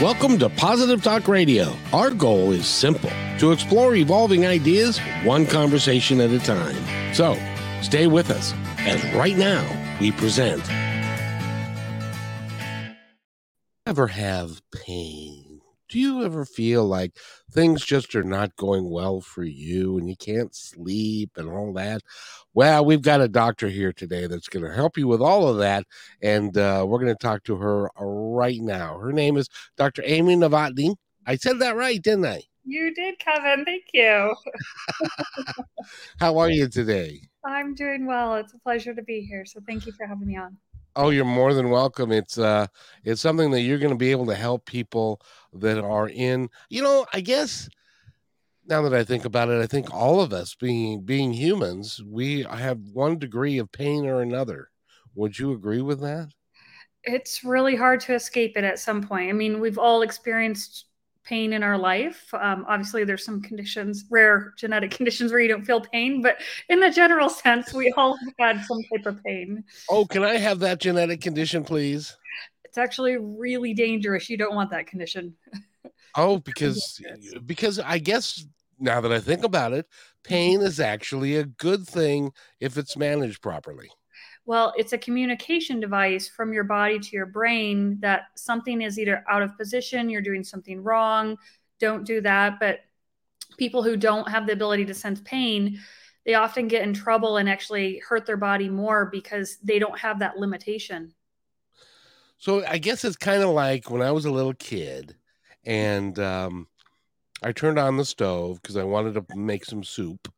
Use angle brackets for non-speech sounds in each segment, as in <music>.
Welcome to Positive Talk Radio. Our goal is simple to explore evolving ideas one conversation at a time. So stay with us as right now we present. Ever have pain? do you ever feel like things just are not going well for you and you can't sleep and all that? Well, we've got a doctor here today that's going to help you with all of that. And uh, we're going to talk to her right now. Her name is Dr. Amy Novotny. I said that right, didn't I? You did, Kevin. Thank you. How are you today? I'm doing well. It's a pleasure to be here. So thank you for having me on. Oh, you're more than welcome. It's uh it's something that you're going to be able to help people that are in, you know, I guess now that I think about it, I think all of us being being humans, we have one degree of pain or another. Would you agree with that? It's really hard to escape it at some point. I mean, we've all experienced pain in our life. Um, obviously, there's some conditions, rare genetic <laughs> conditions where you don't feel pain, but in the general sense, we all have had some type of pain. Oh, can I have that genetic condition, please? It's actually really dangerous. You don't want that condition. oh, <laughs> because because I guess now that I think about it, pain is actually a good thing if it's managed properly. Well, it's a communication device from your body to your brain that something is either out of position, you're doing something wrong, don't do that. But people who don't have the ability to sense pain, they often get in trouble and actually hurt their body more because they don't have that limitation. So I guess it's kind of like when I was a little kid and um, I turned on the stove because I wanted to make some soup.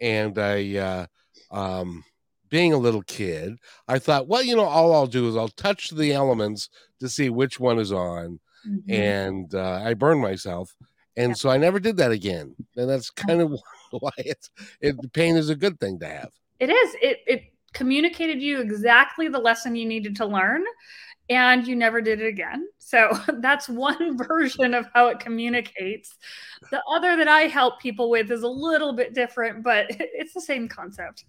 And I, uh, um, being a little kid, I thought, well, you know, all I'll do is I'll touch the elements to see which one is on, mm-hmm. and uh, I burned myself, and yeah. so I never did that again. And that's kind of <laughs> why it's it, pain is a good thing to have. It is. It it communicated you exactly the lesson you needed to learn and you never did it again. So <laughs> that's one <laughs> version of how it communicates. The other that I help people with is a little bit different, but <laughs> it's the same concept.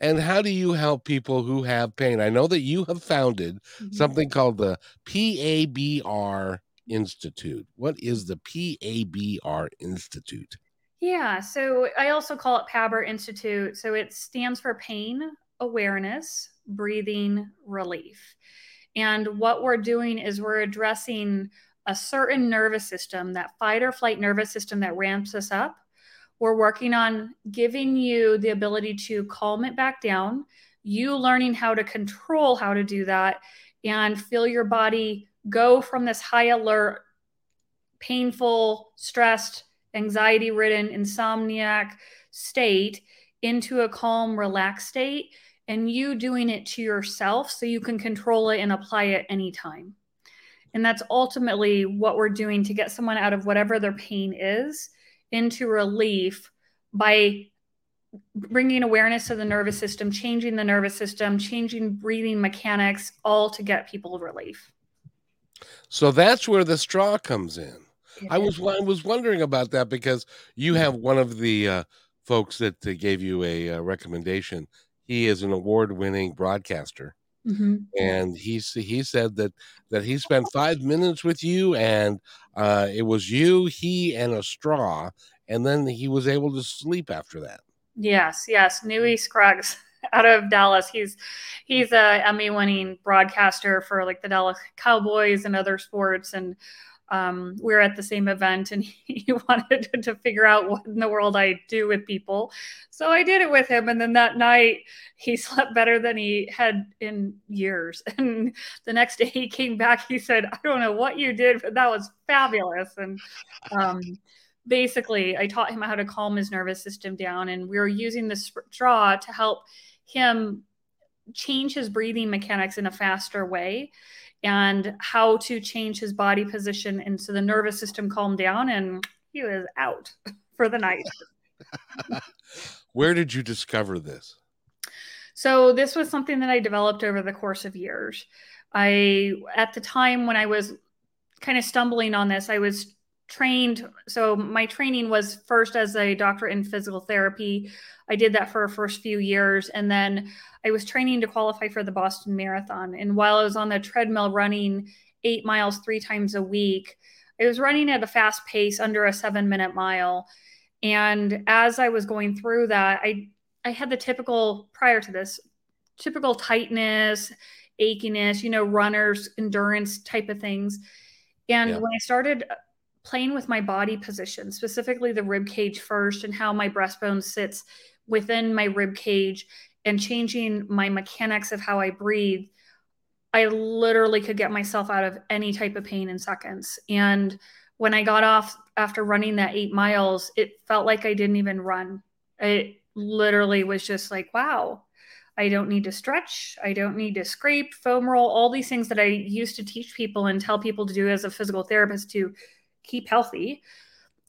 And how do you help people who have pain? I know that you have founded mm-hmm. something called the PABR Institute. What is the PABR Institute? Yeah, so I also call it PABR Institute. So it stands for Pain Awareness, Breathing Relief. And what we're doing is we're addressing a certain nervous system, that fight or flight nervous system that ramps us up. We're working on giving you the ability to calm it back down, you learning how to control how to do that, and feel your body go from this high alert, painful, stressed, anxiety ridden, insomniac state into a calm, relaxed state, and you doing it to yourself so you can control it and apply it anytime. And that's ultimately what we're doing to get someone out of whatever their pain is into relief by bringing awareness to the nervous system, changing the nervous system, changing breathing mechanics, all to get people relief. So that's where the straw comes in. I was I was wondering about that because you have one of the uh, folks that uh, gave you a uh, recommendation. He is an award-winning broadcaster, Mm-hmm. And he he said that that he spent five minutes with you, and uh, it was you, he, and a straw, and then he was able to sleep after that. Yes, yes, Newy Scruggs <laughs> out of Dallas. He's he's a Emmy winning broadcaster for like the Dallas Cowboys and other sports, and um, we were at the same event and <laughs> he wanted to, figure out what in the world I do with people. So I did it with him. And then that night he <laughs> slept better than he had in years. <laughs> And the next day he came back, he said, I don't know what you did, but that was fabulous. And um, basically, I taught him how to calm his nervous system down. And we were using the straw to help him change his breathing mechanics in a faster way and how to change his body position. And so the nervous system calmed down and he was out <laughs> for the night. <laughs> Where did you discover this? So this was something that I developed over the course of years. I, at the time when I was kind of stumbling on this, I was trained. So my training was first as a doctor in physical therapy. I did that for the first few years. And then I was training to qualify for the Boston Marathon. And while I was on the treadmill running eight miles three times a week. I was running at a fast pace under a seven minute mile. And as I was going through that, I I had the typical prior to this, typical tightness, achiness, you know, runners, endurance type of things. And yeah. when I started playing with my body position, specifically the rib cage first and how my breastbone sits within my rib cage and changing my mechanics of how I breathe, I literally could get myself out of any type of pain in seconds. And when I got off after running that eight miles, it felt like I didn't even run. It literally was just like, wow, I don't need to stretch. I don't need to scrape, foam roll, all these things that I used to teach people and tell people to do as a physical therapist to keep healthy.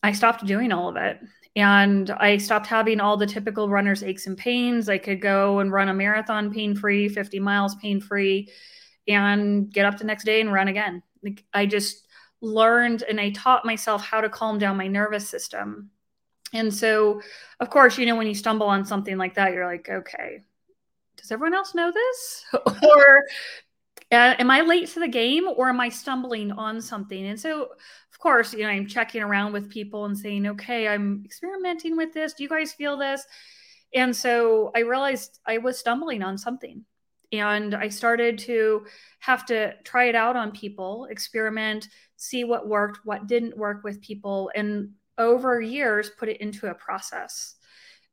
I stopped doing all of it. And I stopped having all the typical runner's aches and pains. I could go and run a marathon pain free, 50 miles pain free, and get up the next day and run again. I just learned and I taught myself how to calm down my nervous system. And so, of course, you know, when you stumble on something like that, you're like, okay, does everyone else know this? <laughs> or uh, am I late to the game or am I stumbling on something? And so, course, you know, I'm checking around with people and saying, okay, I'm experimenting with this. Do you guys feel this? And so I realized I was stumbling on something. And I started to have to try it out on people, experiment, see what worked, what didn't work with people, and over years put it into a process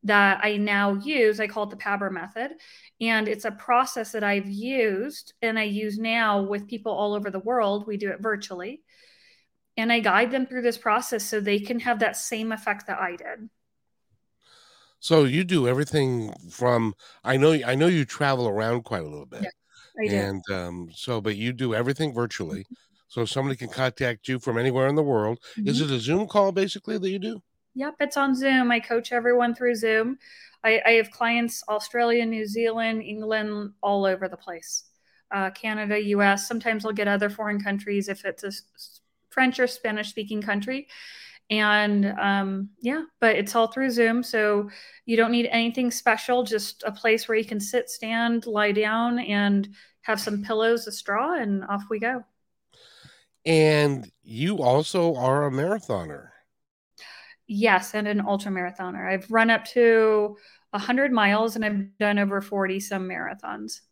that I now use. I call it the PABR method. And it's a process that I've used and I use now with people all over the world. We do it virtually. And I guide them through this process so they can have that same effect that I did. So you do everything from I know I know you travel around quite a little bit. Yeah. And um, so but you do everything virtually. Mm-hmm. So somebody can contact you from anywhere in the world. Mm-hmm. Is it a Zoom call basically that you do? Yep, it's on Zoom. I coach everyone through Zoom. I, I have clients Australia, New Zealand, England, all over the place. Uh, Canada, US. Sometimes I'll get other foreign countries if it's a French or Spanish speaking country. And um, yeah, but it's all through Zoom. So you don't need anything special, just a place where you can sit, stand, lie down, and have some pillows, a straw, and off we go. And you also are a marathoner. Yes, and an ultra marathoner. I've run up to 100 miles and I've done over 40 some marathons.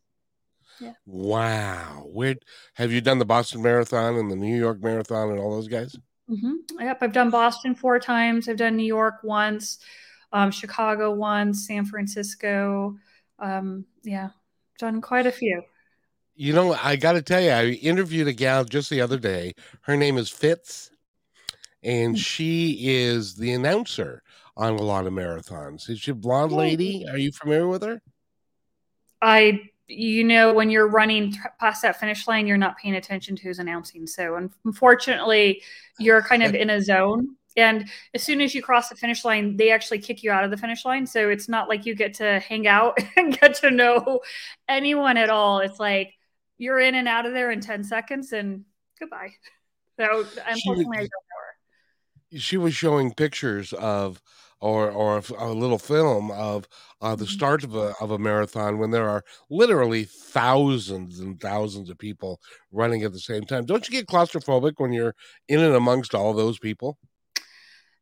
Yeah. Wow. Where have you done the Boston Marathon and the New York Marathon and all those guys? Mm-hmm. Yep. I've done Boston four times. I've done New York once, um, Chicago once, San Francisco. Um, yeah, done quite a few. You know, I got to tell you, I interviewed a gal just the other day. Her name is Fitz, and mm. she is the announcer on a lot of marathons. Is she a blonde lady? Are you familiar with her? I, you know, when you're running past that finish line, you're not paying attention to who's announcing. So, unfortunately, you're kind of in a zone. And as soon as you cross the finish line, they actually kick you out of the finish line. So it's not like you get to hang out <laughs> and get to know anyone at all. It's like you're in and out of there in 10 seconds and goodbye. So unfortunately, I don't she was showing pictures of or or a little film of uh, the mm-hmm. start of a of a marathon when there are literally thousands and thousands of people running at the same time. Don't you get claustrophobic when you're in and amongst all those people?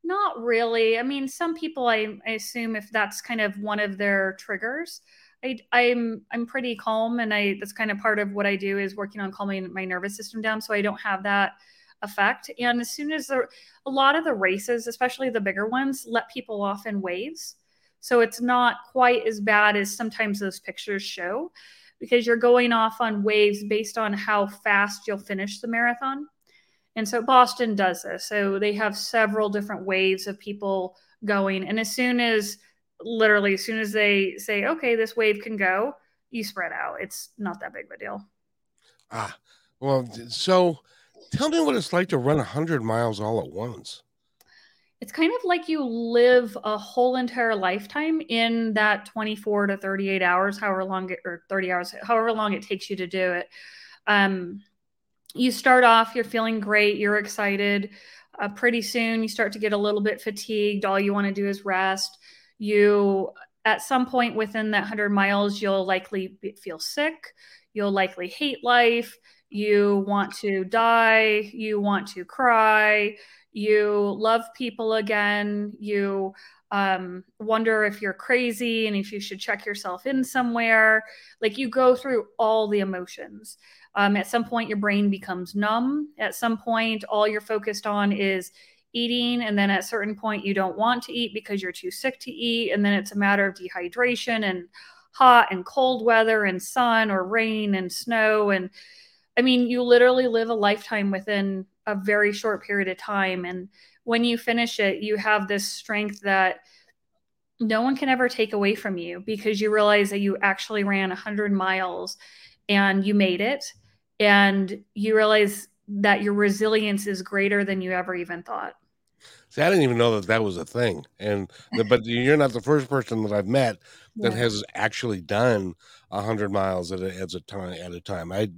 Not really. I mean, some people I, I assume if that's kind of one of their triggers. I, I'm I'm pretty calm, and I that's kind of part of what I do is working on calming my nervous system down, so I don't have that effect. And as soon as the, a lot of the races, especially the bigger ones, let people off in waves. So it's not quite as bad as sometimes those pictures show because you're going off on waves based on how fast you'll finish the marathon. And so Boston does this. So they have several different waves of people going. And as soon as literally, as soon as they say, okay, this wave can go, you spread out. It's not that big of a deal. Ah, well, so Tell me what it's like to run 100 miles all at once. It's kind of like you live a whole entire lifetime in that 24 to 38 hours, however long it, or 30 hours, however long it takes you to do it. Um, you start off, you're feeling great, you're excited. Uh, pretty soon, you start to get a little bit fatigued. All you want to do is rest. You, at some point within that 100 miles, you'll likely be, feel sick. You'll likely hate life you want to die, you want to cry, you love people again, you um, wonder if you're crazy and if you should check yourself in somewhere. Like you go through all the emotions. Um, at some point, your brain becomes numb. At some point, all you're focused on is eating. And then at a certain point, you don't want to eat because you're too sick to eat. And then it's a matter of dehydration and hot and cold weather and sun or rain and snow. And I mean, you literally live a lifetime within a very short period of time. And when you finish it, you have this strength that no one can ever take away from you because you realize that you actually ran 100 miles and you made it. And you realize that your resilience is greater than you ever even thought. See, I didn't even know that that was a thing, and the, but you're not the first person that I've met that yeah. has actually done a hundred miles at a, at a time at a time. I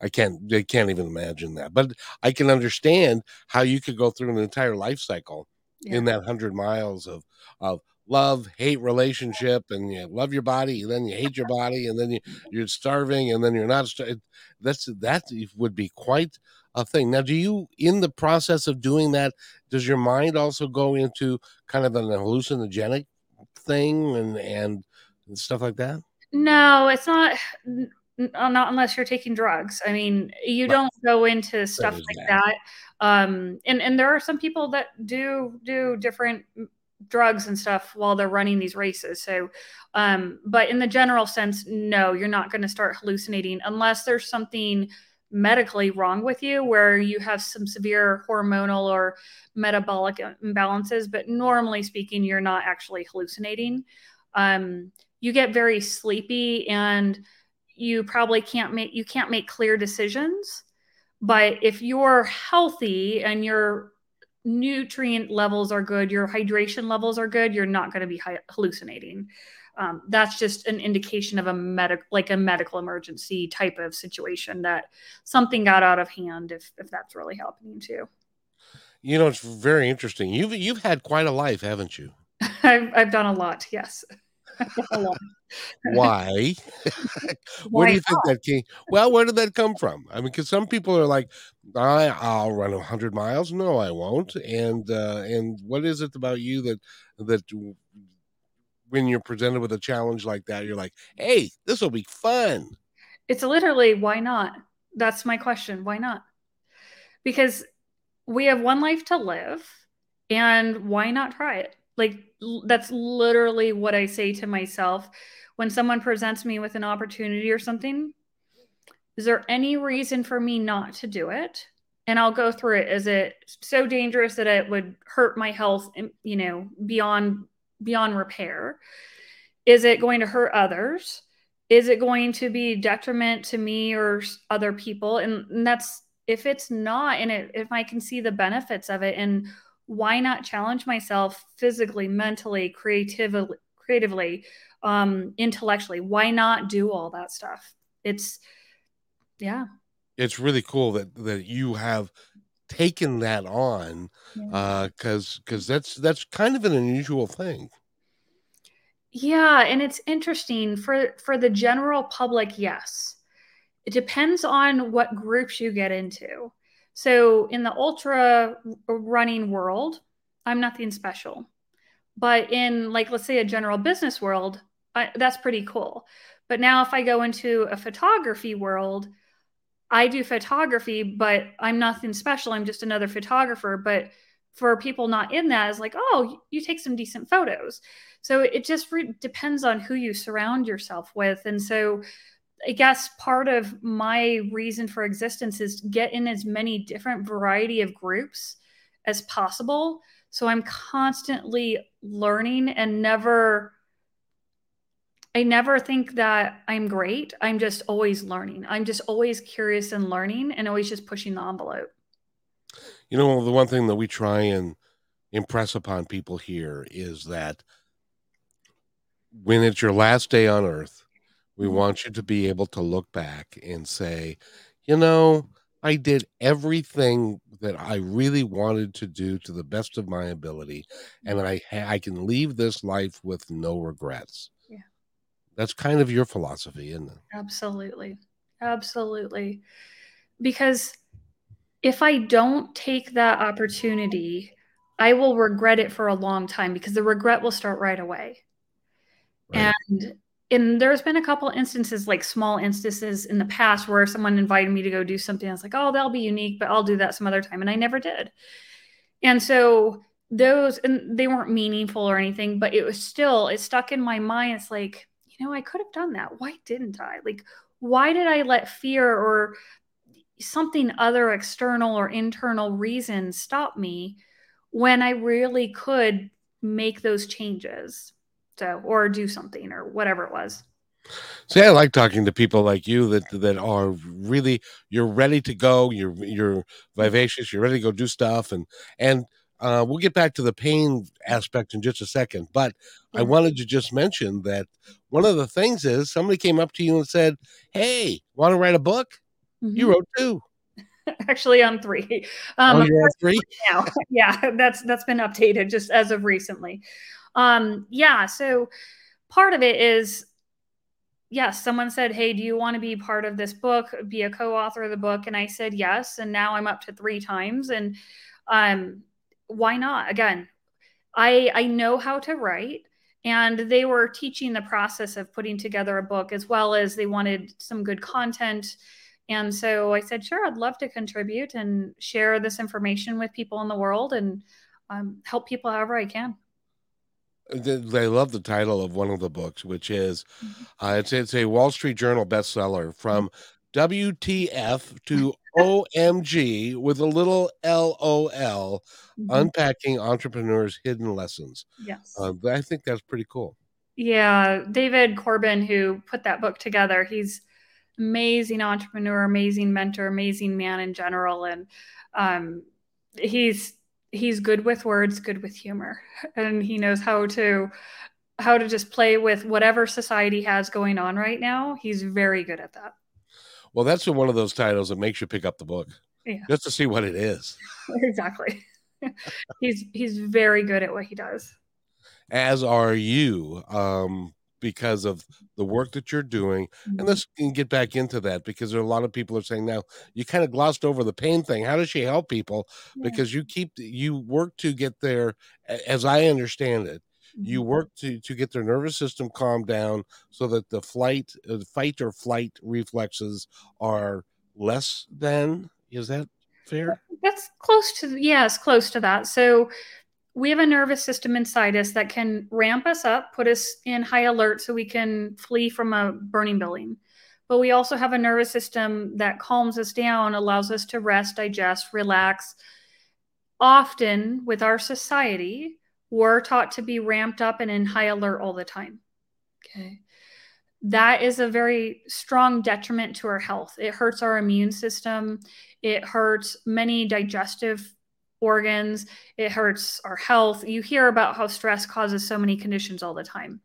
I can't I can't even imagine that, but I can understand how you could go through an entire life cycle yeah. in that hundred miles of of love hate relationship and you love your body and then you hate your body and then you, you're starving and then you're not that's that would be quite a thing now do you in the process of doing that does your mind also go into kind of an hallucinogenic thing and and, stuff like that no it's not not unless you're taking drugs i mean you right. don't go into stuff like that. that um and and there are some people that do do different drugs and stuff while they're running these races. So, um, but in the general sense, no, you're not going to start hallucinating unless there's something medically wrong with you where you have some severe hormonal or metabolic imbalances. But normally speaking, you're not actually hallucinating. Um, you get very sleepy and you probably can't make you can't make clear decisions but if you're healthy and you're nutrient levels are good, your hydration levels are good, you're not going to be hallucinating. Um, that's just an indication of a medical, like a medical emergency type of situation that something got out of hand. If if that's really happening too. You know, it's very interesting. You've you've had quite a life, haven't you? <laughs> I've I've done a lot. Yes. Why? <laughs> where do you think that came? Well, where did that come from? I mean, because some people are like, I, I'll run hundred miles. No, I won't. And uh, and what is it about you that that when you're presented with a challenge like that, you're like, hey, this will be fun. It's literally why not? That's my question. Why not? Because we have one life to live, and why not try it? Like that's literally what I say to myself when someone presents me with an opportunity or something. Is there any reason for me not to do it? And I'll go through it. Is it so dangerous that it would hurt my health, you know, beyond beyond repair? Is it going to hurt others? Is it going to be detriment to me or other people? And, and that's if it's not, and it, if I can see the benefits of it and why not challenge myself physically, mentally, creatively, creatively, um, intellectually? Why not do all that stuff? It's yeah. It's really cool that that you have taken that on yeah. uh because because that's that's kind of an unusual thing yeah and it's interesting for for the general public yes it depends on what groups you get into so in the ultra running world, I'm nothing special. But in like let's say a general business world, I, that's pretty cool. But now if I go into a photography world, I do photography, but I'm nothing special. I'm just another photographer. But for people not in that, is like, oh, you take some decent photos. So it just re- depends on who you surround yourself with. And so I guess part of my reason for existence is get in as many different variety of groups as possible. So I'm constantly learning and never I never think that I'm great. I'm just always learning. I'm just always curious and learning and always just pushing the envelope. You know, the one thing that we try and impress upon people here is that when it's your last day on earth, we mm-hmm. want you to be able to look back and say, you know, I did everything that I really wanted to do to the best of my ability, and mm-hmm. I I can leave this life with no regrets. That's kind of your philosophy, isn't it? Absolutely, absolutely. because if I don't take that opportunity, I will regret it for a long time because the regret will start right away. Right. And and there's been a couple instances, like small instances in the past, where someone invited me to go do something. I was like, oh, that'll be unique, but I'll do that some other time. And I never did. And so those, and they weren't meaningful or anything, but it was still, it stuck in my mind. It's like, you know, I could have done that. Why didn't I? Like, why did I let fear or something other external or internal reason stop me when I really could make those changes? So, or do something or whatever it was. See, I like talking to people like you that that are really you're ready to go. You're you're vivacious. You're ready to go do stuff, and and uh, we'll get back to the pain aspect in just a second. But yeah. I wanted to just mention that one of the things is somebody came up to you and said, "Hey, want to write a book?" Mm-hmm. You wrote two. <laughs> Actually, I'm three. Um, oh, you're three <laughs> now. yeah, that's that's been updated just as of recently. Um, yeah, so part of it is yes, someone said, Hey, do you want to be part of this book, be a co author of the book? And I said, Yes. And now I'm up to three times. And um, why not? Again, I, I know how to write. And they were teaching the process of putting together a book as well as they wanted some good content. And so I said, Sure, I'd love to contribute and share this information with people in the world and um, help people however I can they love the title of one of the books, which is mm-hmm. uh, it's it's a Wall Street Journal bestseller from WTF to <laughs> OMG with a little LOL, mm-hmm. unpacking entrepreneurs' hidden lessons. Yes, uh, I think that's pretty cool. Yeah, David Corbin, who put that book together, he's amazing entrepreneur, amazing mentor, amazing man in general, and um, he's he's good with words, good with humor, <laughs> and he knows how to how to just play with whatever society has going on right now. He's very good at that. Well, that's one of those titles that makes you pick up the book yeah. just to see what it is. <laughs> exactly. <laughs> he's he's very good at what he does. As are you. Um, because of the work that you're doing. Mm-hmm. And let's get back into that because there are a lot of people are saying now you kind of glossed over the pain thing. How does she help people? Yeah. Because you keep you work to get there, as I understand it. You work to to get their nervous system calmed down so that the flight, uh, fight or flight reflexes are less than. Is that fair? That's close to yes, close to that. So we have a nervous system inside us that can ramp us up, put us in high alert so we can flee from a burning building. But we also have a nervous system that calms us down, allows us to rest, digest, relax. Often with our society, we're taught to be ramped up and in high alert all the time. Okay. That is a very strong detriment to our health. It hurts our immune system. It hurts many digestive organs, it hurts our health. You hear about how stress causes so many conditions all the time.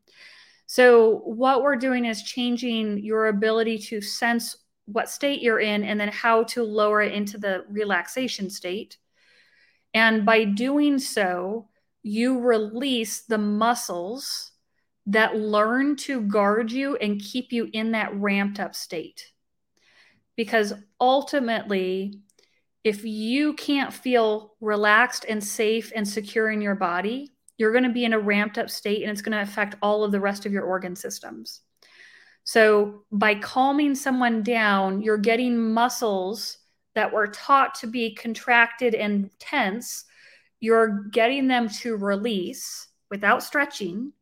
So, what we're doing is changing your ability to sense what state you're in and then how to lower it into the relaxation state. And by doing so, you release the muscles that learn to guard you and keep you in that ramped up state. Because ultimately, if you can't feel relaxed and safe and secure in your body, you're going to be in a ramped up state and it's going to affect all of the rest of your organ systems. So, by calming someone down, you're getting muscles that were taught to be contracted and tense, you're getting them to release without stretching,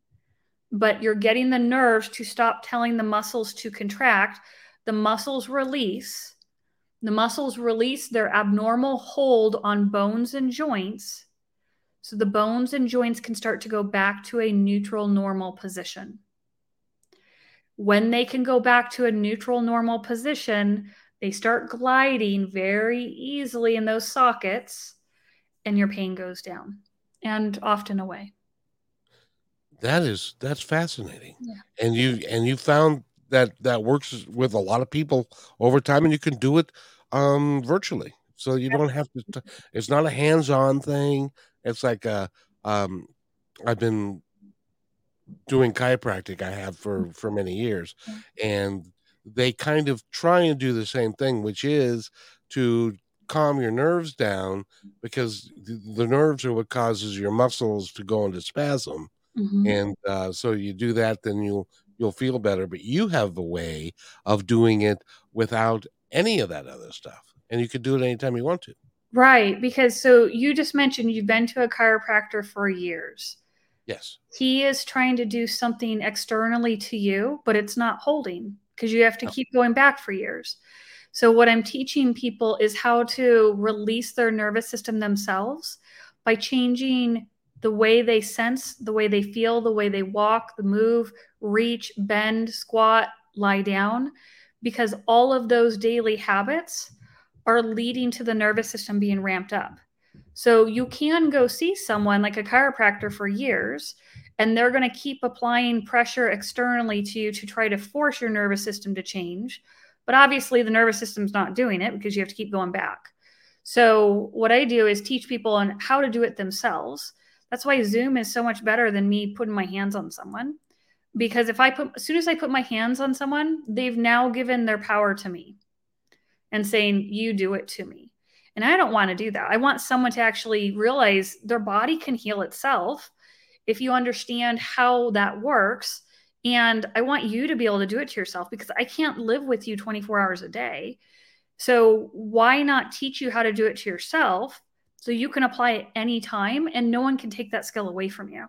but you're getting the nerves to stop telling the muscles to contract. The muscles release the muscles release their abnormal hold on bones and joints. So the bones and joints can start to go back to a neutral, normal position. When they can go back to a neutral, normal position, they start gliding very easily in those sockets, and your pain goes down and often away. That is that's fascinating. Yeah. And you and you found that that works with a lot of people over time and you can do it um virtually so you don't have to t- it's not a hands-on thing it's like a um i've been doing chiropractic i have for for many years and they kind of try and do the same thing which is to calm your nerves down because the nerves are what causes your muscles to go into spasm. Mm-hmm. And uh, so you do that, then you'll you'll feel better. But you have a way of doing it without any of that other stuff, and you can do it anytime you want to. Right, because so you just mentioned you've been to a chiropractor for years. Yes. He is trying to do something externally to you, but it's not holding because you have to no. keep going back for years. So, what I'm teaching people is how to release their nervous system themselves by changing the way they sense, the way they feel, the way they walk, the move, reach, bend, squat, lie down, because all of those daily habits are leading to the nervous system being ramped up. So, you can go see someone like a chiropractor for years and they're going to keep applying pressure externally to you to try to force your nervous system to change but obviously, the nervous system's not doing it because you have to keep going back. So, what I do is teach people on how to do it themselves. That's why Zoom is so much better than me putting my hands on someone. Because if I put, as soon as I put my hands on someone, they've now given their power to me and saying, You do it to me. And I don't want to do that. I want someone to actually realize their body can heal itself if you understand how that works and I want you to be able to do it to yourself because I can't live with you 24 hours a day. So why not teach you how to do it to yourself so you can apply it anytime and no one can take that skill away from you?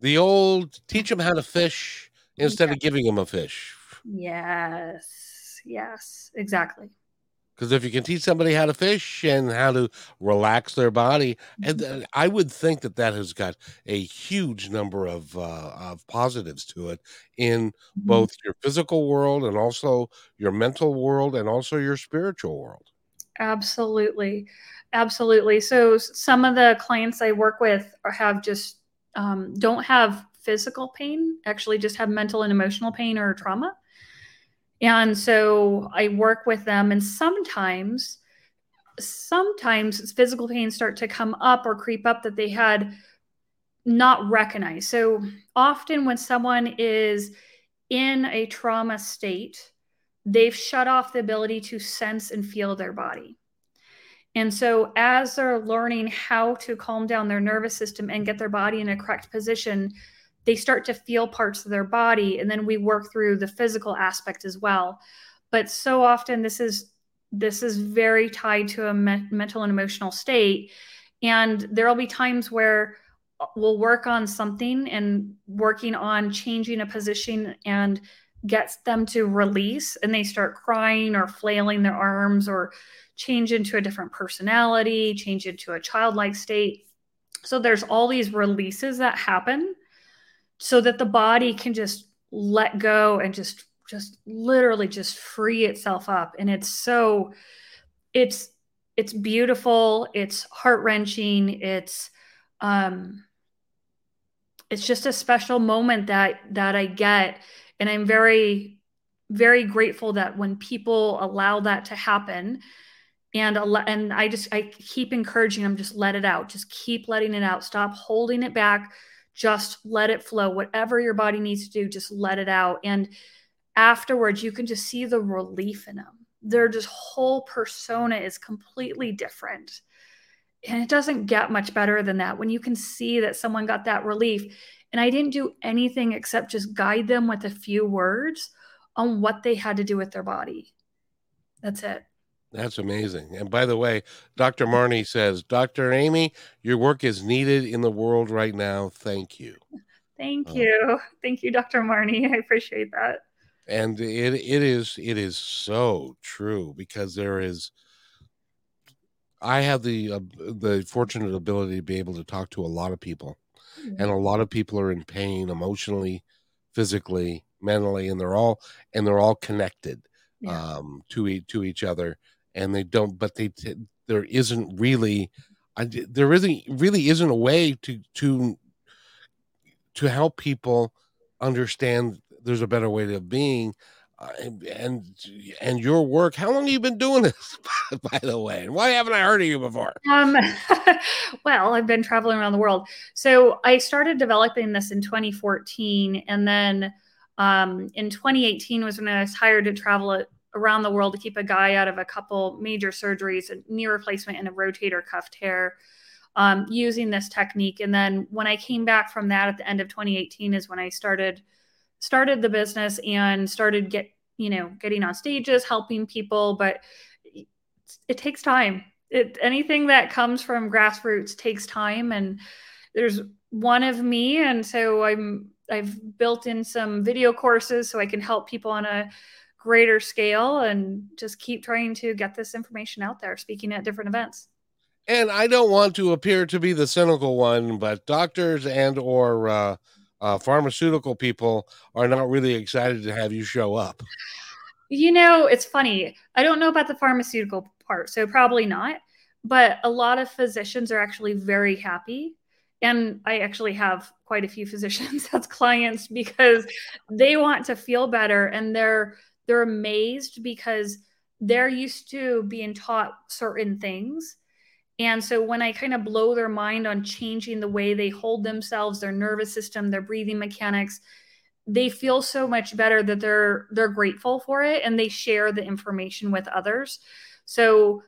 The old teach them how to fish instead yeah. of giving them a fish. Yes. Yes, exactly. Because if you can teach somebody how to fish and how to relax their body, and mm-hmm. I would think that that has got a huge number of uh, of positives to it in mm-hmm. both your physical world and also your mental world and also your spiritual world. Absolutely, absolutely. So some of the clients I work with have just um, don't have physical pain, actually just have mental and emotional pain or trauma and so I work with them, and sometimes, sometimes physical pains start to come up or creep up that they had not recognized. So often, when someone is in a trauma state, they've shut off the ability to sense and feel their body. And so, as they're learning how to calm down their nervous system and get their body in a correct position, they start to feel parts of their body and then we work through the physical aspect as well. But so often this is this is very tied to a me- mental and emotional state. And there'll be times where uh, we'll work on something and working on changing a position and gets them to release and they start crying or flailing their arms or change into a different personality change into a childlike state. So there's all these releases that happen so that the body can just let go and just just literally just free itself up. And it's so it's it's beautiful it's heart-wrenching it's um it's just a special moment that that i get. And i'm very very grateful that when people allow that to happen and and i just i keep encouraging them just let it out. Just keep letting it out. Stop holding it back just let it flow. Whatever your body needs to do, just let it out. And afterwards, you can just see the relief in them. Their just whole persona is completely different. And it doesn't get much better than that when you can see that someone got that relief. And I didn't do anything except just guide them with a few words on what they had to do with their body. That's it. That's amazing. And by the way, Dr. Marnie says, Dr. Amy, your work is needed in the world right now. Thank you. Thank uh, you. Thank you, Dr. Marnie. I appreciate that. And it it is it is so true because there is I have the uh, the fortunate ability to be able to talk to a lot of people. Mm-hmm. And a lot of people are in pain emotionally, physically, mentally and they're all and they're all connected yeah. um to each to each other and they don't but they there isn't really there isn't really isn't a way to to to help people understand there's a better way of being uh, and, and your work. How long have you been doing this <laughs> by the way? And why haven't i heard of you before? Um <laughs> well i've been traveling around the world. So i started developing this in 2014 and then um, in 2018 was when i was hired to travel around the world to keep a guy out of a couple major surgeries, a knee replacement and a rotator cuff tear, um, using this technique. And then when I came back from that at the end of 2018 is when I started started the business and started get you know getting on stages, helping people. But it takes time. It, anything that comes from grassroots takes time, and there's one of me, and so I'm I've built in some video courses so I can help people on a greater scale and just keep trying to get this information out there, speaking at different events. And I don't want to appear to be the cynical one, but doctors and or uh, uh, pharmaceutical people are not really excited to have you show up. You know, it's funny. I don't know about the pharmaceutical part, so probably not. But a lot of physicians are actually very happy and I actually have quite a few <laughs> physicians as clients because they want to feel better and they're they're amazed because they're used to being taught certain things. And so when I kind of blow their mind on changing the way they hold themselves, their nervous system, their breathing mechanics, they feel so much better that they're they're grateful for it and they share the information with others. So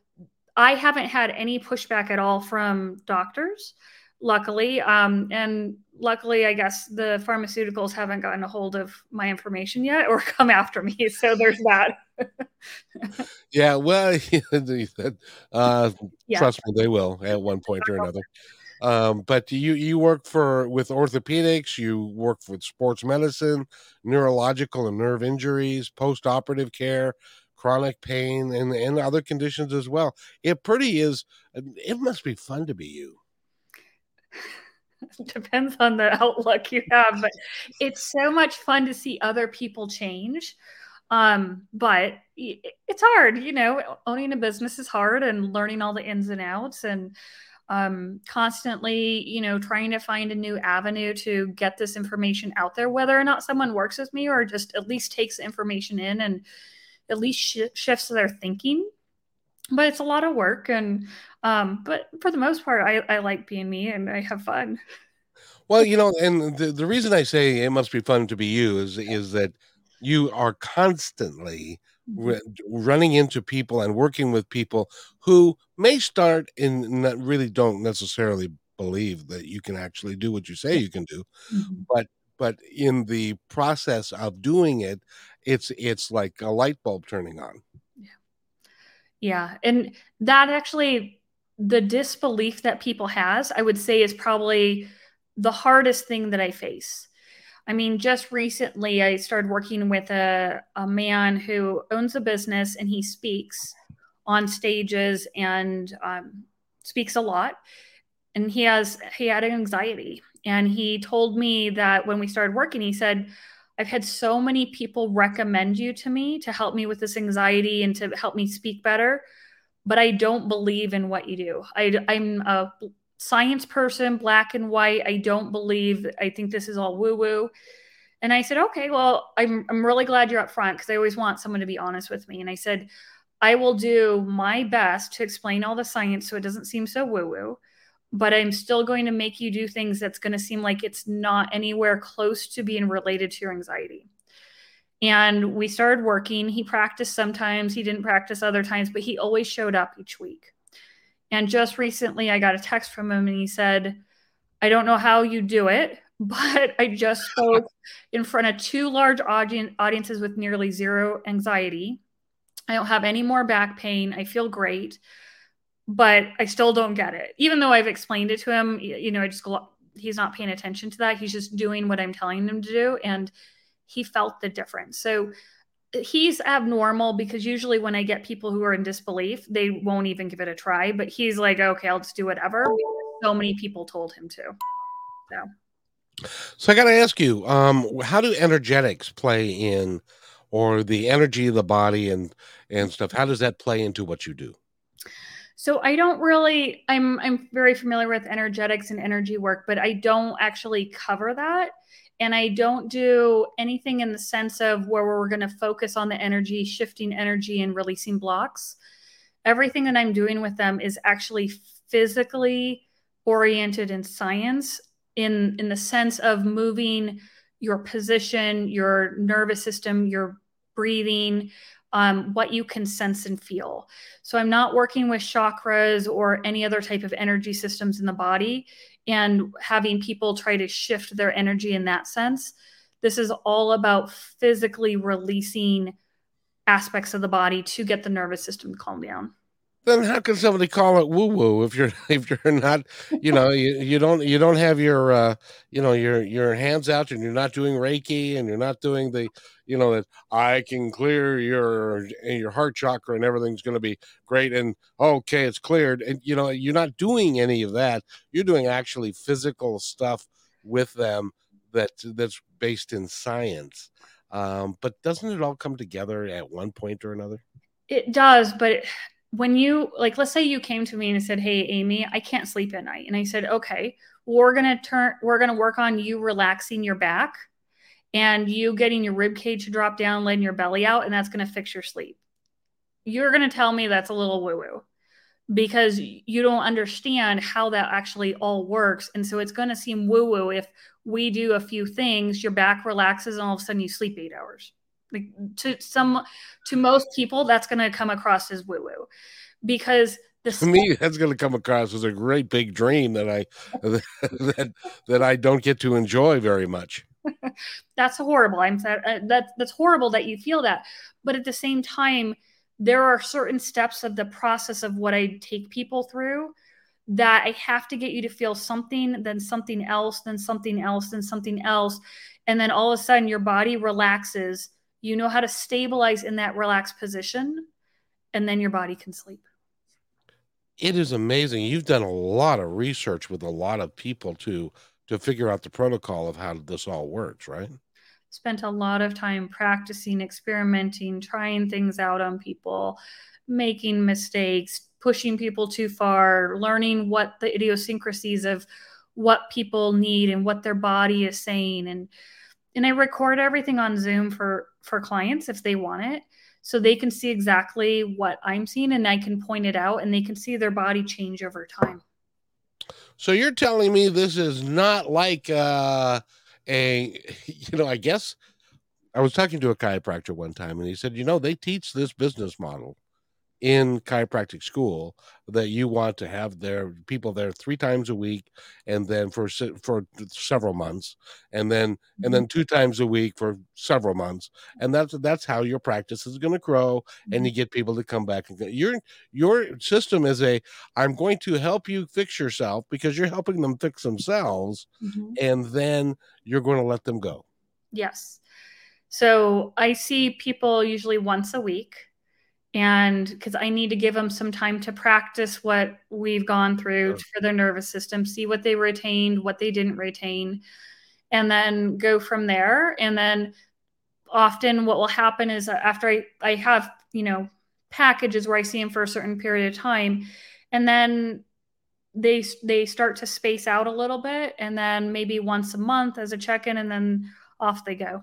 I haven't had any pushback at all from doctors luckily. Um, and luckily, I guess the pharmaceuticals haven't gotten a hold of my information yet or <laughs> come after me. So there's that. <laughs> yeah, well, <laughs> uh, yeah. trust me, they will at one point or another. Um, but you you work for with orthopedics, you work with sports medicine, neurological and nerve injuries, post operative care, chronic pain, and and other conditions as well. It pretty is. It must be fun to be you. <laughs> depends on the outlook you have but it's so much fun to see other people change. Um but it's hard you know owning a business is hard and learning all the ins and outs and um constantly you know trying to find a new avenue to get this information out there whether or not someone works with me or just at least takes information in and at least sh- shifts their thinking. But it's a lot of work and um but for the most part i i like being me and i have fun well you know and the, the reason i say it must be fun to be you is is that you are constantly mm-hmm. running into people and working with people who may start and really don't necessarily believe that you can actually do what you say you can do mm-hmm. but but in the process of doing it it's it's like a light bulb turning on Yeah, yeah. And that actually, the disbelief that people has, I would say is probably the hardest thing that I face. I mean, just recently I started working with a, a man who owns a business and he speaks on stages and um, speaks a lot. And he has he had anxiety. And he told me that when we started working, he said, I've had so many people recommend you to me to help me with this anxiety and to help me speak better, but I don't believe in what you do. I, I'm a science person, black and white. I don't believe, I think this is all woo woo. And I said, okay, well, I'm, I'm really glad you're up front because I always want someone to be honest with me. And I said, I will do my best to explain all the science so it doesn't seem so woo woo but I'm still going to make you do things that's going to seem like it's not anywhere close to being related to your anxiety. And we started working. He practiced sometimes, he didn't practice other times, but he always showed up each week. And just recently, I got a text from him and he said, I don't know how you do it, <laughs> but I just spoke in front of two large audience, audiences with nearly zero anxiety. I don't have any more back pain. I feel great but I still don't get it. Even though I've explained it to him, you know, I just he's not paying attention to that. He's just doing what I'm telling him to do. And he felt the difference. So he's abnormal because usually when I get people who are in disbelief, they won't even give it a try. But he's like, okay, I'll just do whatever. So many people told him to. So. So I got to ask you, um, how do energetics play in, or the energy of the body and and stuff? How does that play into what you do? So I don't really I'm I'm very familiar with energetics and energy work, but I don't actually cover that. And I don't do anything in the sense of where we're going to focus on the energy, shifting energy and releasing blocks. Everything that I'm doing with them is actually physically oriented in science in in the sense of moving your position, your nervous system, your breathing, um, what you can sense and feel. So I'm not working with chakras or any other type of energy systems in the body and having people try to shift their energy in that sense. This is all about physically releasing aspects of the body to get the nervous system to calm down then how can somebody call it woo woo if you're <laughs> if you're not you know you, you don't you don't have your uh you know your your hands out and you're not doing reiki and you're not doing the you know that i can clear your your heart chakra and everything's going to be great and okay it's cleared. And you know you're not doing any of that. You're doing actually physical stuff with them that that's based in science. Um but doesn't it all come together at one point or another? It does but when you like let's say you came to me and said hey amy i can't sleep at night. And i said okay we're going to turn we're going to work on you relaxing your back and you getting your rib cage to drop down letting your belly out and that's going to fix your sleep. You're going to tell me that's a little woo woo because you don't understand how that actually all works. And so it's going to seem woo woo if we do a few things your back relaxes and all of a sudden you sleep 8 hours like to some to most people, that's going to come across as woo woo, because the to me that's going to come across as a great big dream that I <laughs> that that I don't get to enjoy very much. <laughs> that's horrible. I'm uh, that that's horrible that you feel that, but at the same time, there are certain steps of the process of what I take people through that I have to get you to feel something, then something else, then something else, then something else. And then all of a sudden your body relaxes you know how to stabilize in that relaxed position, and then your body can sleep. It is amazing. You've done a lot of research with a lot of people to to figure out the protocol of how this all works, right? Spent a lot of time practicing, experimenting, trying things out on people, making mistakes, pushing people too far, learning what the idiosyncrasies of what people need and what their body is saying and and I record everything on Zoom for for clients if they want it so they can see exactly what I'm seeing and I can point it out and they can see their body change over time. So you're telling me this is not like uh, a <laughs> you know, I guess I was talking to a chiropractor one time and he said, you know, they teach this business model in chiropractic school that you want to have their people there three times a week and then for for several months and then and mm-hmm. then two times a week for several months and that's that's how your practice is going to grow and you mm-hmm. get people to come back and your your system is a i'm going to help you fix yourself because you're helping them fix themselves mm-hmm. and then you're going to let them go yes so i see people usually once a week and because I need to give them some time to practice what we've gone through for their nervous system, see what they retained, what they didn't retain, and then go from there. And then often what will happen is uh, after I, I have, you know, packages where I see them for a certain period of time, and then they they start to space out a little bit, and then maybe once a month as a check-in, and then off they go.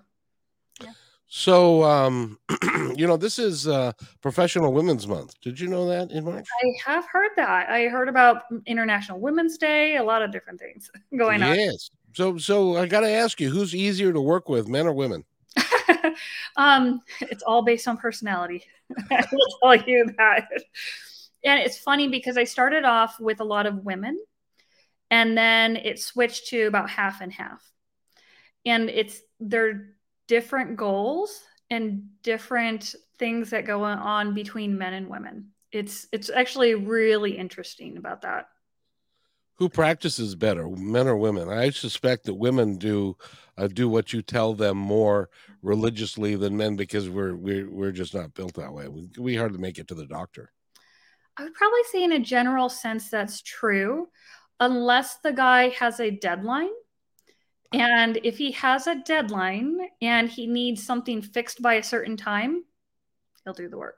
So, um, <clears throat> you know, this is uh, Professional Women's Month. Did you know that in March? I have heard that. I heard about International Women's Day, a lot of different things <laughs> going yes. on. Yes. So, so I got to ask you, who's easier to work with, men or women? <laughs> um, it's all based on personality. <laughs> I will tell you that. And it's funny because I started off with a lot of women, and then it switched to about half and half. And it's they're different goals and different things that go on between men and women. It's it's actually really interesting about that. Who practices better, men or women? I suspect that women do uh, do what you tell them more religiously than men because we're we're we're just not built that way. We, we hardly make it to the doctor. I would probably say, in a general sense, that's true, unless the guy has a deadline and if he has a deadline and he needs something fixed by a certain time, he'll do the work.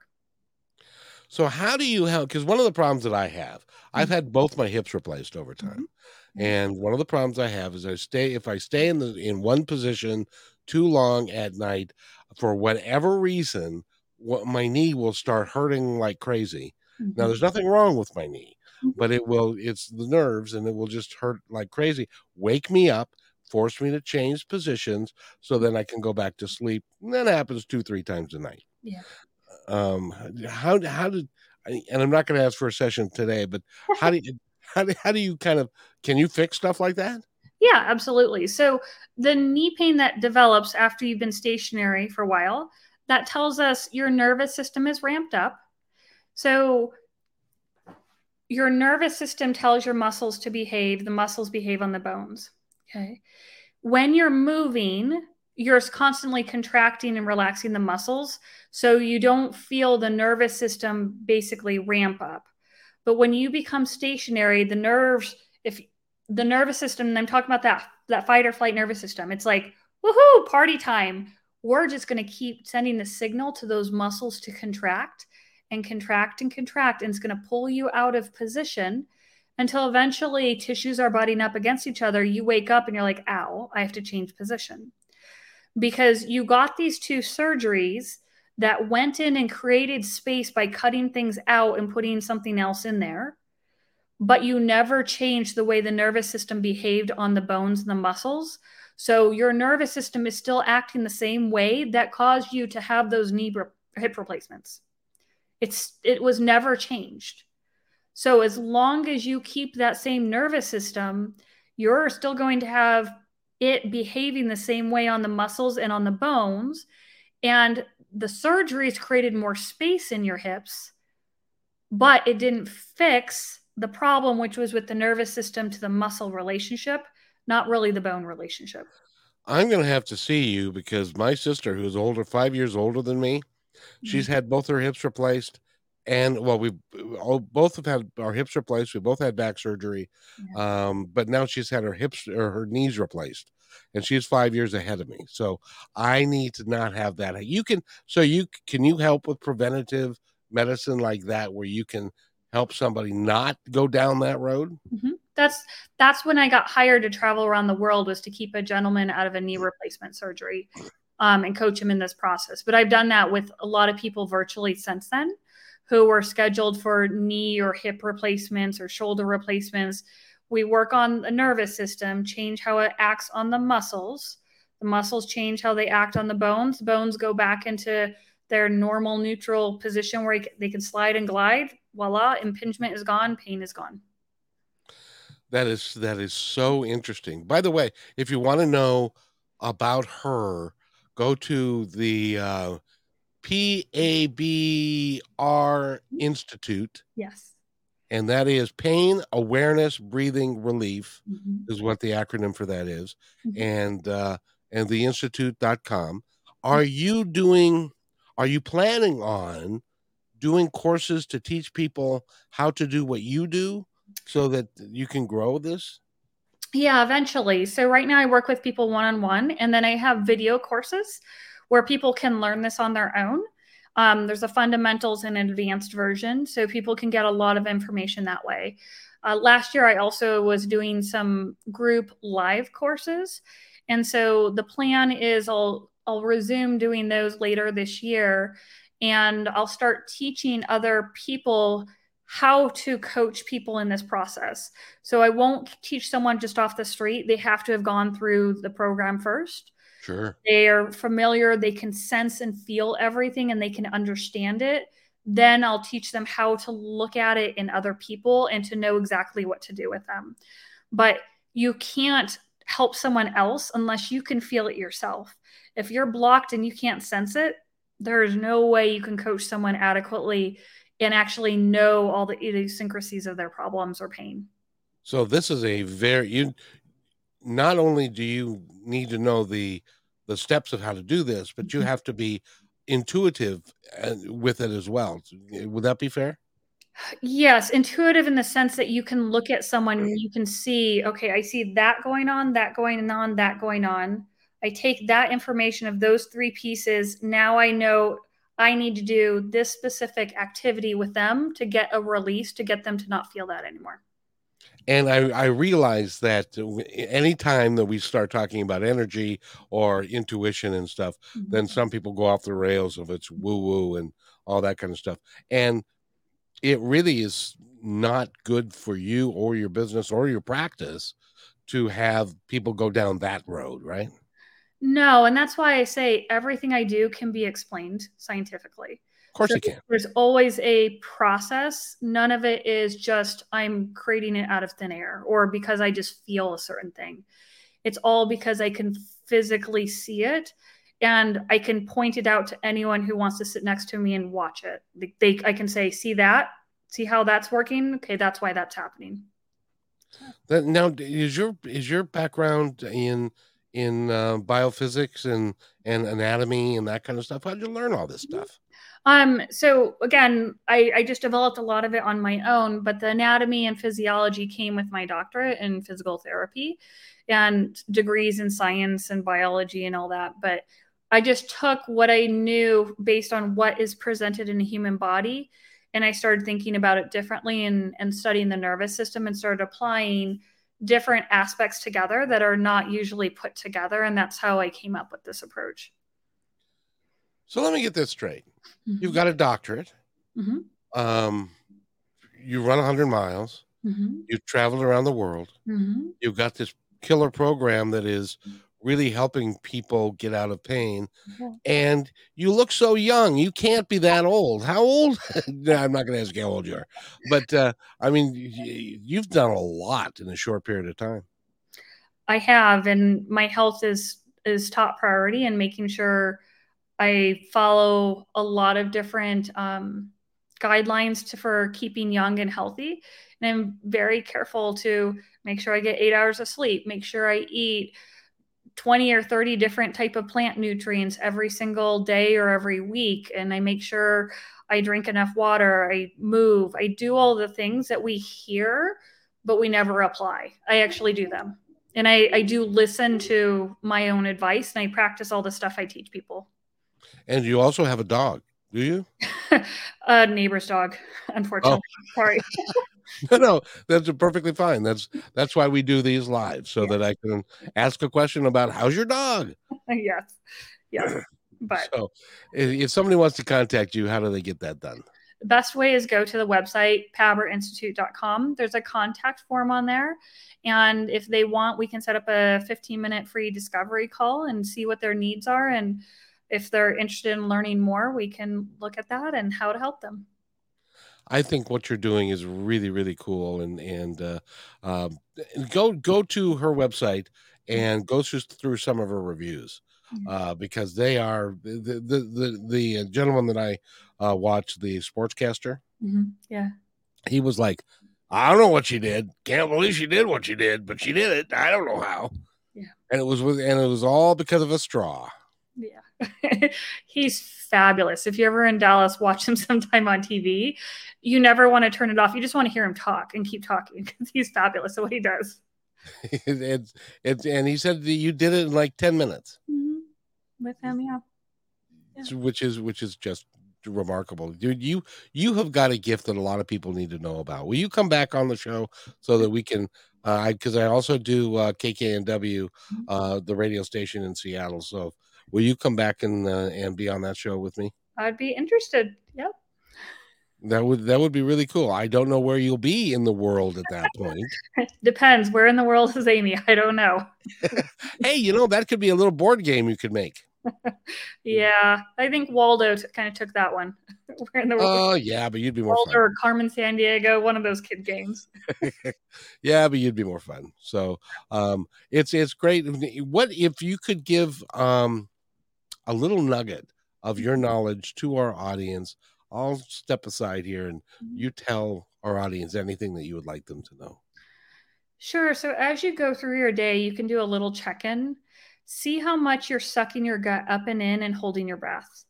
So how do you help? Because one of the problems that I have, I've had both my hips replaced over time, mm-hmm. and one of the problems I have is I stay if I stay in the in one position too long at night for whatever reason, what my knee will start hurting like crazy. Mm-hmm. Now there's nothing wrong with my knee, mm-hmm. but it will it's the nerves and it will just hurt like crazy. Wake me up force me to change positions so then I can go back to sleep. And that happens two, three times a night. Yeah. um, how how did and I'm not going to ask for a session today, but how do you <laughs> how do, how do you kind of can you fix stuff like that? Yeah, absolutely. So the knee pain that develops after you've been stationary for a while, that tells us your nervous system is ramped up. So your nervous system tells your muscles to behave, the muscles behave on the bones. Okay. When you're moving, you're constantly contracting and relaxing the muscles. So you don't feel the nervous system basically ramp up. But when you become stationary, the nerves, if the nervous system, and I'm talking about that, that fight or flight nervous system, it's like, woohoo, party time. We're just going to keep sending the signal to those muscles to contract and contract and contract. And it's going to pull you out of position until eventually tissues are butting up against each other. You wake up and you're like, ow, I have to change position. Because you got these two surgeries that went in and created space by cutting things out and putting something else in there. But you never changed the way the nervous system behaved on the bones and the muscles. So your nervous system is still acting the same way that caused you to have those knee hip replacements. It's it was never changed. So as long as you keep that same nervous system, you're still going to have it behaving the same way on the muscles and on the bones. And the surgeries created more space in your hips, but it didn't fix the problem, which was with the nervous system to the muscle relationship, not really the bone relationship. I'm going to have to see you because my sister, who's older, five years older than me, mm-hmm. she's had both her hips replaced. And well, we both have had our hips replaced. We both had back surgery, yeah. um, but now she's had her hips or her knees replaced and she's five years ahead of me. So I need to not have that. You can, so you can you help with preventative medicine like that, where you can help somebody not go down that road. Mm-hmm. That's that's when I got hired to travel around the world was to keep a gentleman out of a knee replacement surgery. Um, and coach him in this process. But I've done that with a lot of people virtually since then who were scheduled for knee or hip replacements or shoulder replacements we work on the nervous system, change how it acts on the muscles. The muscles change how they act on the bones. bones go back into their normal neutral position where they can slide and glide. Voila, impingement is gone, pain is gone. That is that is so interesting. By the way, if you want to know about her, go to the uh, PABR Institute. Yes and that is pain awareness breathing relief mm-hmm. is what the acronym for that is mm-hmm. and uh and the institute.com are mm-hmm. you doing are you planning on doing courses to teach people how to do what you do so that you can grow this yeah eventually so right now i work with people one-on-one and then i have video courses where people can learn this on their own um, there's a fundamentals and advanced version, so people can get a lot of information that way. Uh, last year, I also was doing some group live courses, and so the plan is I'll I'll resume doing those later this year, and I'll start teaching other people how to coach people in this process. So I won't teach someone just off the street; they have to have gone through the program first. Sure. They are familiar, they can sense and feel everything and they can understand it. Then I'll teach them how to look at it in other people and to know exactly what to do with them. But you can't help someone else unless you can feel it yourself. If you're blocked and you can't sense it, there's no way you can coach someone adequately and actually know all the idiosyncrasies of their problems or pain. So this is a very you not only do you need to know the the steps of how to do this, but you mm-hmm. have to be intuitive uh, with it as well. Would that be fair? Yes, intuitive in the sense that you can look at someone and you can see, okay, I see that going on, that going on, that going on. I take that information of those three pieces. Now I know I need to do this specific activity with them to get a release to get them to not feel that anymore and I, I realize that anytime that we start talking about energy or intuition and stuff, mm-hmm. then some people go off the rails of it's woo woo and all that kind of stuff. And it really is not good for you or your business or your practice to have people go down that road, right? No, and that's why I say everything I do can be explained scientifically. Course so it can. There's always a process. None of it is just I'm creating it out of thin air or because I just feel a certain thing. It's all because I can physically see it and I can point it out to anyone who wants to sit next to me and watch it. They, they I can say, "See that? See how that's working? Okay, that's why that's happening." Now is your is your background in in uh, biophysics and and anatomy and that kind of stuff? How did you learn all this stuff? Um, so again, I, I just developed a lot of it on my own, but the anatomy and physiology came with my doctorate in physical therapy and degrees in science and biology and all that. But I just took what I knew based on what is presented in a human body and I started thinking about it differently and, and studying the nervous system and started applying different aspects together that are not usually put together. And that's how I came up with this approach. So let me get this straight. Mm-hmm. You've got a doctorate. Mm-hmm. Um, you run 100 miles. Mm-hmm. You've traveled around the world. Mm-hmm. You've got this killer program that is really helping people get out of pain. And you look so young. You can't be that old. How old? <laughs> no, I'm not going to ask you how old you are. But uh, I mean, you've done a lot in a short period of time. I have, and my health is is top priority, and making sure I follow a lot of different um, guidelines to, for keeping young and healthy. And I'm very careful to make sure I get eight hours of sleep, make sure I eat 20 or 30 different type of plant nutrients every single day or every week. And i make sure i drink enough water i move i do all the things that we hear but we never apply. I actually do them. And i, I do listen to my own advice and i practice all the stuff i teach people and you also have a dog, do you? <laughs> a neighbor's dog, unfortunately. Oh. <laughs> Sorry. <laughs> no, no, that's perfectly fine. That's that's why we do these live, so yeah. that I can ask a question about how's your dog. yes, yes. <clears throat> But so, if somebody wants to contact you, how do they get that done? The best way is go to the website pabrinstitute.com. There's a contact form on there, and if they want, we can set up a 15 minute free discovery call and see what their needs are and if they're interested in learning more, we can look at that and how to help them. I think what you're doing is really, really cool, and and uh, uh, go go to her website and go through through some of her reviews mm-hmm. uh, because they are the the the, the gentleman that I uh, watched, the sportscaster. Mm-hmm. Yeah, he was like, "I don't know what she did. Can't believe she did what she did, but she did it. I don't know how." Yeah, and it was with and it was all because of a straw. Yeah. <laughs> he's fabulous. If you're ever in Dallas, <laughs> watch him sometime on TV. You never want to turn it off. You just want to hear him talk and keep talking <laughs> because he's fabulous at what he does. it's, it's, and he said that you did it in like 10 minutes mm-hmm. with him. Yeah. yeah. Which is, which is just remarkable dude you you have got a gift that a lot of people need to know about will you come back on the show so that we can uh because I, I also do uh kknw mm-hmm. uh the radio station in seattle so Will you come back and uh, and be on that show with me? I'd be interested. Yep. That would that would be really cool. I don't know where you'll be in the world at that point. <laughs> Depends. Where in the world is Amy? I don't know. <laughs> hey, you know that could be a little board game you could make. <laughs> yeah, I think Waldo t- kind of took that one. Where in the world? Oh yeah, but you'd be more Waldo fun. or Carmen Sandiego, one of those kid games. yeah, but you'd be more fun. So um, it's it's great. What if you could give um, a little nugget of your knowledge to our audience, I'll step aside here and mm-hmm. you tell our audience anything that you would like them to know. Sure. So as you go through your day, you can do a little check in. See how much you're sucking your gut up and in and holding your breath.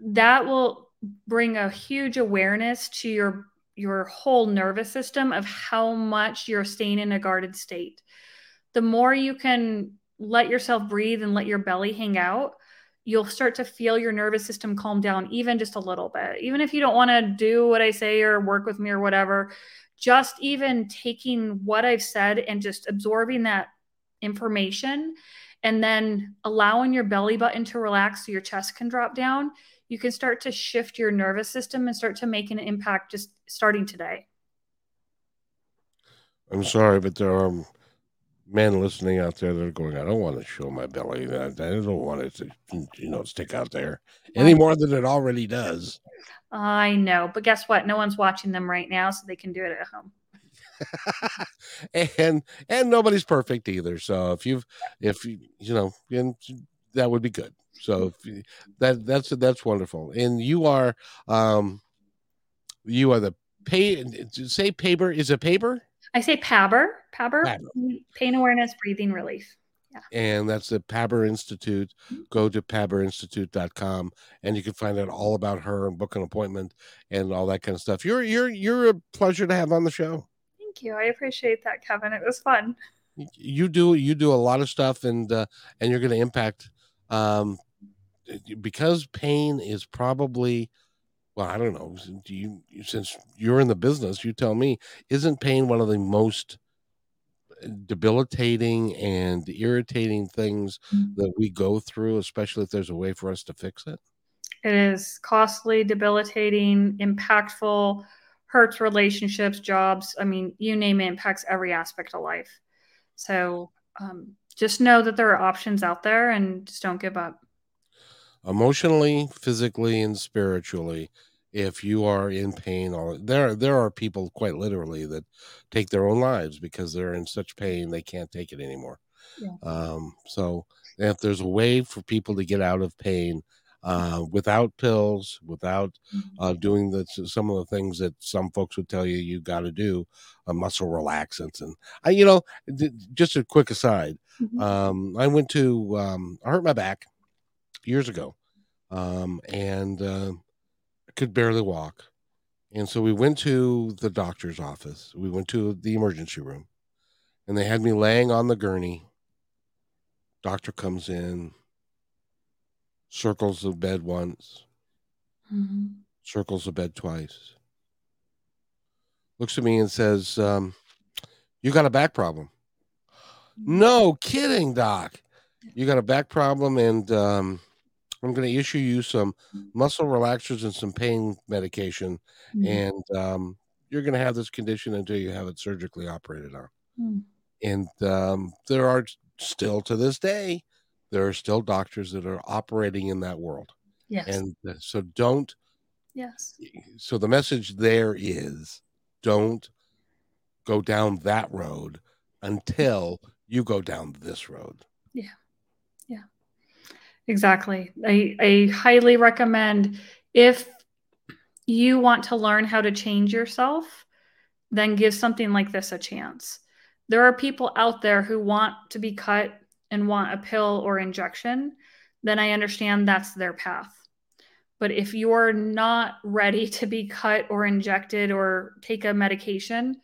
That will bring a huge awareness to your your whole nervous system of how much you're staying in a guarded state. The more you can let yourself breathe and let your belly hang out, you'll start to feel your nervous system calm down even just a little bit. Even if you don't want to do what I say or work with me or whatever, just even taking what I've said and just absorbing that information and then allowing your belly button to relax so your chest can drop down, you can start to shift your nervous system and start to make an impact just starting today. I'm sorry, but there are men listening out there that are going, I don't want to show my belly. I, don't want it to, you know, stick out there any more than it already does. I know, but guess what? No one's watching them right now, so they can do it at home. <laughs> and and nobody's perfect either. So if you've if you you know, and that would be good. So you, that that's that's wonderful. And you are um you are the pay say paper is a paper? I say PABR, PABR, PABR. pain awareness breathing relief. Yeah. And that's the PABR Institute. Mm-hmm. Go to pabrinstitute.com and you can find out all about her and book an appointment and all that kind of stuff. You're you're you're a pleasure to have on the show. Thank you. I appreciate that, Kevin. It was fun. You do you do a lot of stuff and uh, and you're going to impact um, because pain is probably well, I don't know. Do you since you're in the business, you tell me, isn't pain one of the most debilitating and irritating things mm-hmm. that we go through, especially if there's a way for us to fix it? It is costly, debilitating, impactful, hurts relationships, jobs. I mean, you name it, impacts every aspect of life. So um, just know that there are options out there and just don't give up. Emotionally, physically, and spiritually, if you are in pain all there there are people quite literally that take their own lives because they're in such pain they can't take it anymore yeah. um, so if there's a way for people to get out of pain uh, without pills without uh, mm-hmm. doing the, some of the things that some folks would tell you you got to do uh, muscle relaxants and i you know just a quick aside mm-hmm. um, i went to um, i hurt my back years ago um, and uh, could barely walk. And so we went to the doctor's office. We went to the emergency room and they had me laying on the gurney. Doctor comes in, circles the bed once, mm-hmm. circles the bed twice, looks at me and says, um, You got a back problem. Mm-hmm. No kidding, doc. You got a back problem and um, I'm going to issue you some muscle relaxers and some pain medication, mm. and um, you're going to have this condition until you have it surgically operated on. Mm. And um, there are still to this day, there are still doctors that are operating in that world. Yes. And uh, so don't. Yes. So the message there is don't go down that road until you go down this road. Yeah. Exactly. I, I highly recommend if you want to learn how to change yourself, then give something like this a chance. There are people out there who want to be cut and want a pill or injection, then I understand that's their path. But if you're not ready <laughs> to be cut or injected or take a medication,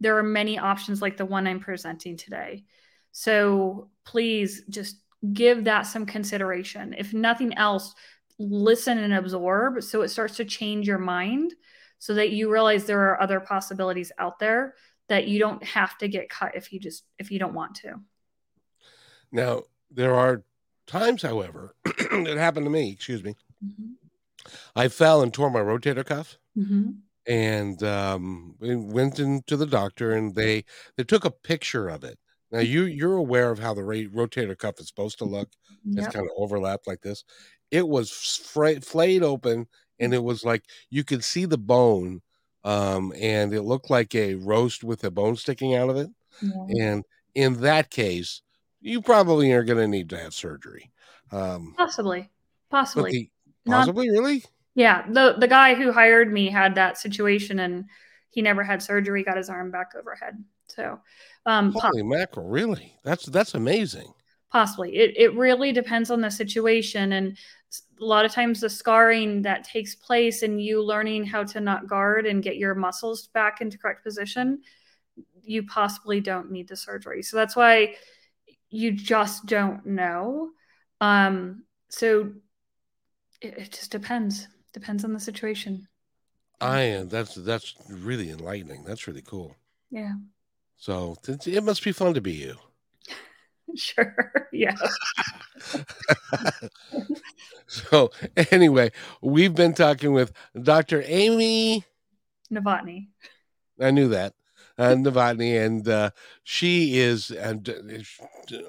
there are many options like the one I'm presenting today. So please just give that some consideration. If nothing else, listen and absorb so it starts to change your mind so that you realize there are other possibilities out there that you don't have to get cut if you just if you don't want to. Now, there are times however <clears throat> it happened to me, excuse me. Mm-hmm. I fell and tore my rotator cuff. Mm-hmm and um, went into the doctor and they they took a picture of it now you you're aware of how the rotator cuff is supposed to look. Yep. It's kind of overlapped like this. It was fra- flayed open, and it was like you could see the bone, um, and it looked like a roast with a bone sticking out of it. Yeah. And in that case, you probably are going to need to have surgery. Um, possibly, possibly, the, possibly, Not, really. Yeah, the the guy who hired me had that situation, and he never had surgery. Got his arm back overhead. So um, Holy mackerel! Really? That's that's amazing. Possibly, it it really depends on the situation, and a lot of times the scarring that takes place and you learning how to not guard and get your muscles back into correct position, you possibly don't need the surgery. So that's why you just don't know. Um, so it, it just depends. Depends on the situation. I am. That's that's really enlightening. That's really cool. Yeah. So it must be fun to be you. <laughs> Sure. Yeah. <laughs> so anyway, we've been talking with Dr. Amy Novotny. I knew that. Uh, Novotny, and uh, she is and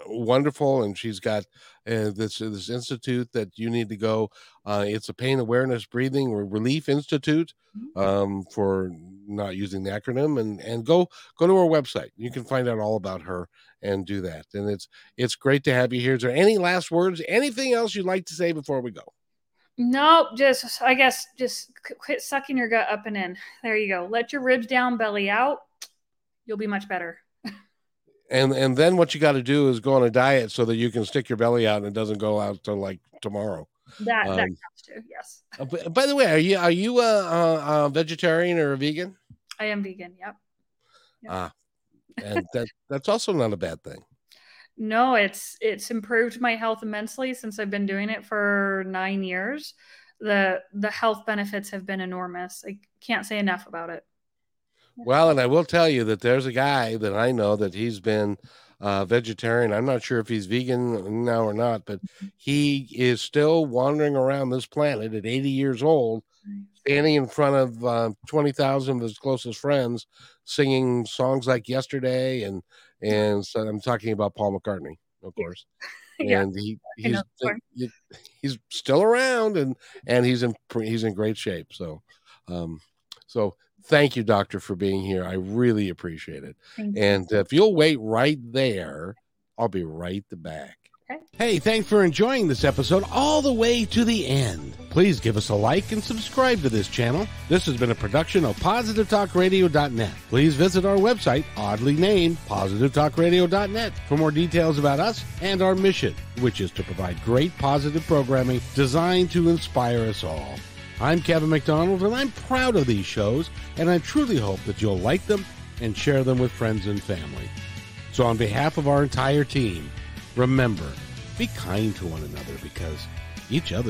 wonderful, and she's got uh, this this institute that you need to go. Uh, it's a pain awareness breathing relief institute mm-hmm. um, for not using the acronym, and and go go to her website. You can find out all about her and do that. And it's it's great to have you here. Is there any last words? Anything else you'd like to say before we go? Nope, just I guess just quit sucking your gut up and in. There you go. Let your ribs down, belly out. You'll be much better. and and then what you got to do is go on a diet so that you can stick your belly out and it doesn't go out till like tomorrow. That um, that too. Yes. Uh, by the way, are you are you a, a, a, vegetarian or a vegan? I am vegan. Yep. yep. Ah, and that that's also not a bad thing no, it's it's improved my health immensely since I've been doing it for nine years. The the health benefits have been enormous. I can't say enough about it. Well, and I will tell you that there's a guy that I know that he's been uh, vegetarian. I'm not sure if he's vegan now or not, but mm-hmm. he is still wandering around this planet at 80 years old, standing in front of uh, 20,000 of his closest friends, singing songs like "Yesterday" and and so I'm talking about Paul McCartney, of course. <laughs> yeah. And he he's he, he's still around and and he's in he's in great shape. So um so thank you doctor for being here. I really appreciate it. and if you'll wait right there, I'll be right back. Okay. Hey, thanks for enjoying this episode all the way to the end. Please give us a like and subscribe to this channel. This has been a production of PositiveTalkRadio.net. Please visit our website, oddly named PositiveTalkRadio.net, for more details about us and our mission, which is to provide great positive programming designed to inspire us all. I'm Kevin McDonald, and I'm proud of these shows, and I truly hope that you'll like them and share them with friends and family. So, on behalf of our entire team, Remember, be kind to one another because each other's